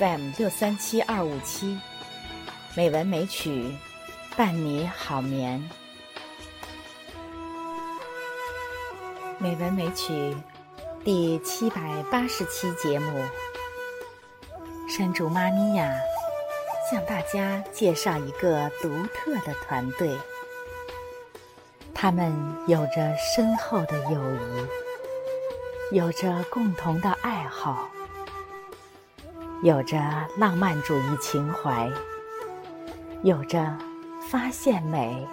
FM 六三七二五七，美文美曲，伴你好眠。美文美曲第七百八十期节目，山竹妈咪呀，向大家介绍一个独特的团队。他们有着深厚的友谊，有着共同的爱好。有着浪漫主义情怀，有着发现美、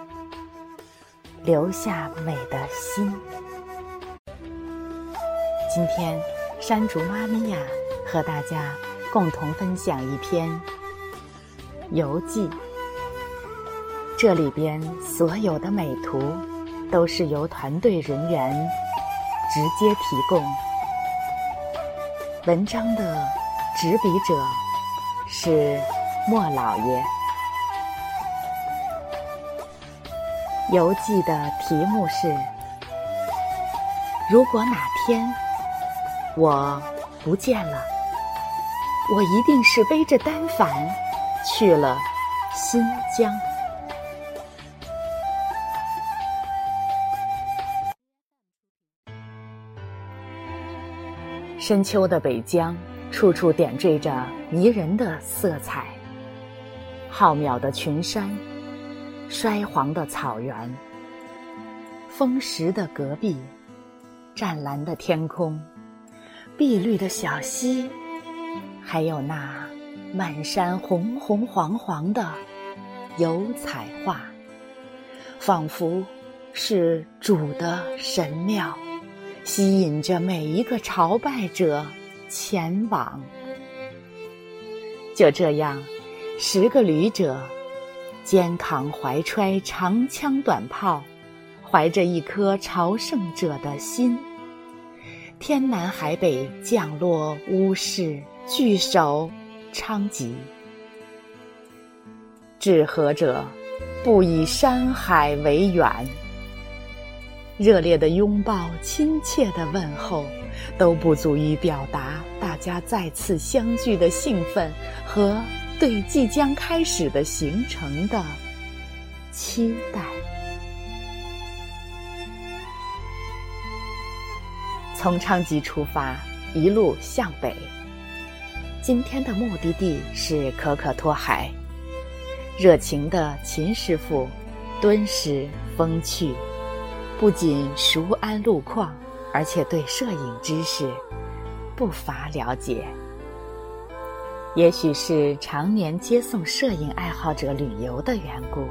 留下美的心。今天，山竹妈咪呀和大家共同分享一篇游记。这里边所有的美图都是由团队人员直接提供。文章的。执笔者是莫老爷。游记的题目是：如果哪天我不见了，我一定是背着单反去了新疆。深秋的北疆。处处点缀着迷人的色彩，浩渺的群山，衰黄的草原，风蚀的戈壁，湛蓝的天空，碧绿的小溪，还有那满山红红黄黄的油彩画，仿佛是主的神庙，吸引着每一个朝拜者。前往，就这样，十个旅者肩扛怀揣长枪短炮，怀着一颗朝圣者的心，天南海北降落乌市，聚首昌吉。至和者不以山海为远，热烈的拥抱，亲切的问候。都不足以表达大家再次相聚的兴奋和对即将开始的行程的期待。从昌吉出发，一路向北。今天的目的地是可可托海。热情的秦师傅，敦实风趣，不仅熟谙路况。而且对摄影知识不乏了解，也许是常年接送摄影爱好者旅游的缘故，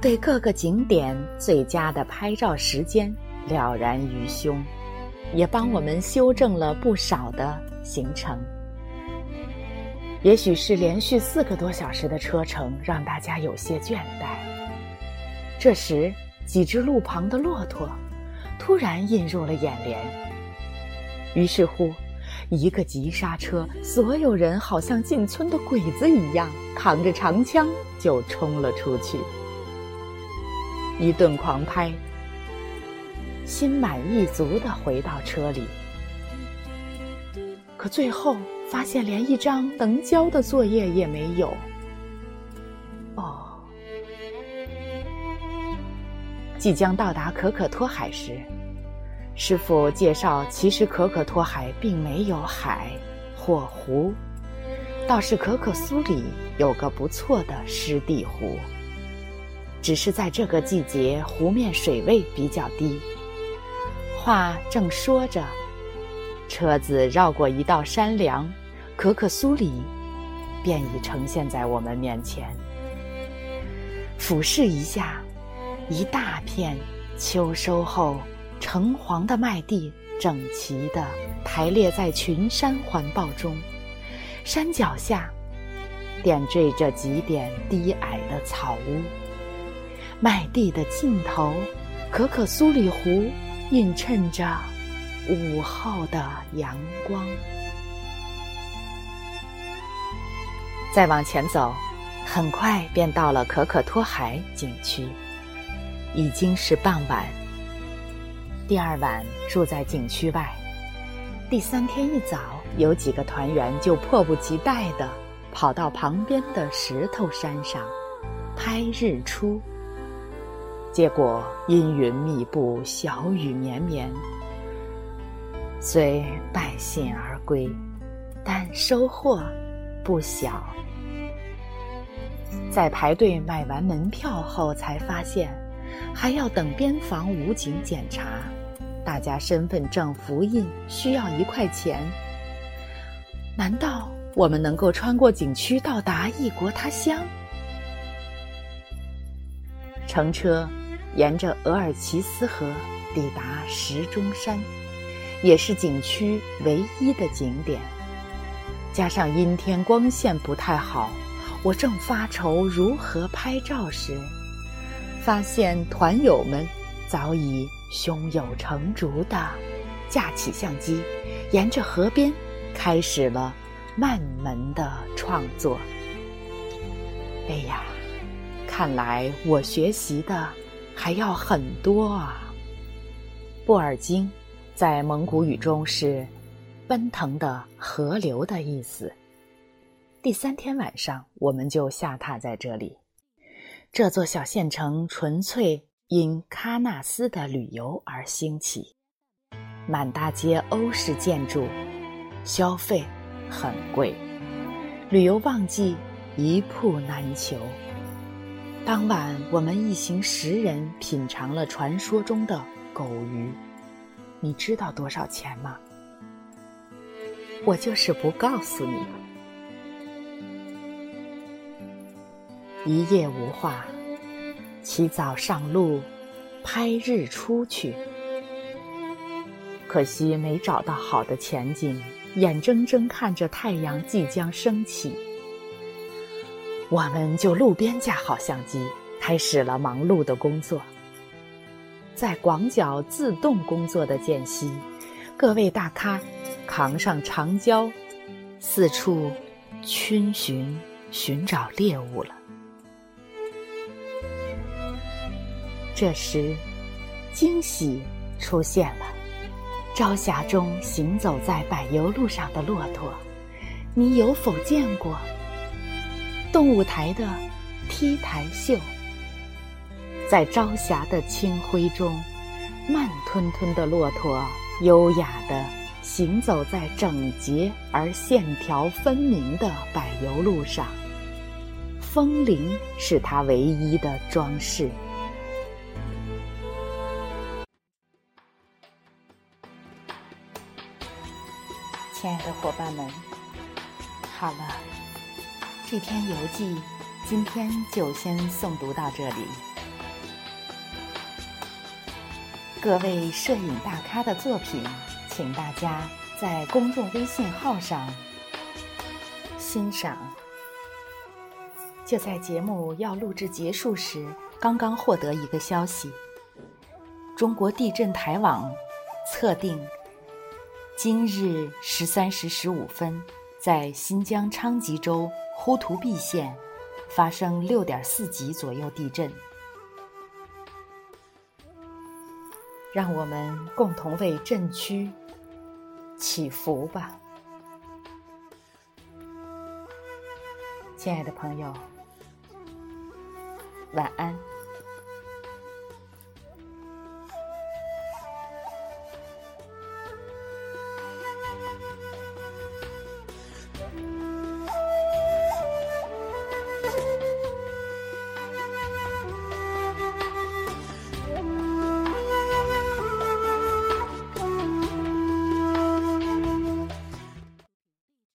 对各个景点最佳的拍照时间了然于胸，也帮我们修正了不少的行程。也许是连续四个多小时的车程让大家有些倦怠，这时几只路旁的骆驼。突然映入了眼帘，于是乎，一个急刹车，所有人好像进村的鬼子一样，扛着长枪就冲了出去，一顿狂拍，心满意足的回到车里，可最后发现连一张能交的作业也没有。即将到达可可托海时，师傅介绍，其实可可托海并没有海或湖，倒是可可苏里有个不错的湿地湖。只是在这个季节，湖面水位比较低。话正说着，车子绕过一道山梁，可可苏里便已呈现在我们面前。俯视一下。一大片秋收后橙黄的麦地，整齐地排列在群山环抱中。山脚下点缀着几点低矮的草屋。麦地的尽头，可可苏里湖映衬着午后的阳光。再往前走，很快便到了可可托海景区。已经是傍晚。第二晚住在景区外，第三天一早有几个团员就迫不及待地跑到旁边的石头山上拍日出。结果阴云密布，小雨绵绵，虽败兴而归，但收获不小。在排队买完门票后，才发现还要等边防武警检查，大家身份证复印需要一块钱。难道我们能够穿过景区到达异国他乡？乘车沿着额尔齐斯河抵达石钟山，也是景区唯一的景点。加上阴天，光线不太好，我正发愁如何拍照时，发现团友们早已胸有成竹地架起相机，沿着河边。开始了慢门的创作。哎呀，看来我学习的还要很多啊！布尔津在蒙古语中是“奔腾的河流”的意思。第三天晚上，我们就下榻在这里。这座小县城纯粹因喀纳斯的旅游而兴起，满大街欧式建筑。消费很贵，旅游旺季一铺难求。当晚，我们一行十人品尝了传说中的狗鱼，你知道多少钱吗？我就是不告诉你。一夜无话，起早上路，拍日出去。可惜没找到好的前景。眼睁睁看着太阳即将升起，我们就路边架好相机，开始了忙碌的工作。在广角自动工作的间隙，各位大咖扛上长焦，四处逡巡寻找猎物了。这时，惊喜出现了。朝霞中行走在柏油路上的骆驼，你有否见过？动物台的 T 台秀，在朝霞的清辉中，慢吞吞的骆驼优雅地行走在整洁而线条分明的柏油路上，风铃是它唯一的装饰。亲爱的伙伴们，好了，这篇游记今天就先诵读到这里。各位摄影大咖的作品，请大家在公众微信号上欣赏。就在节目要录制结束时，刚刚获得一个消息：中国地震台网测定。今日十三时十五分，在新疆昌吉州呼图壁县发生六点四级左右地震。让我们共同为震区祈福吧，亲爱的朋友，晚安。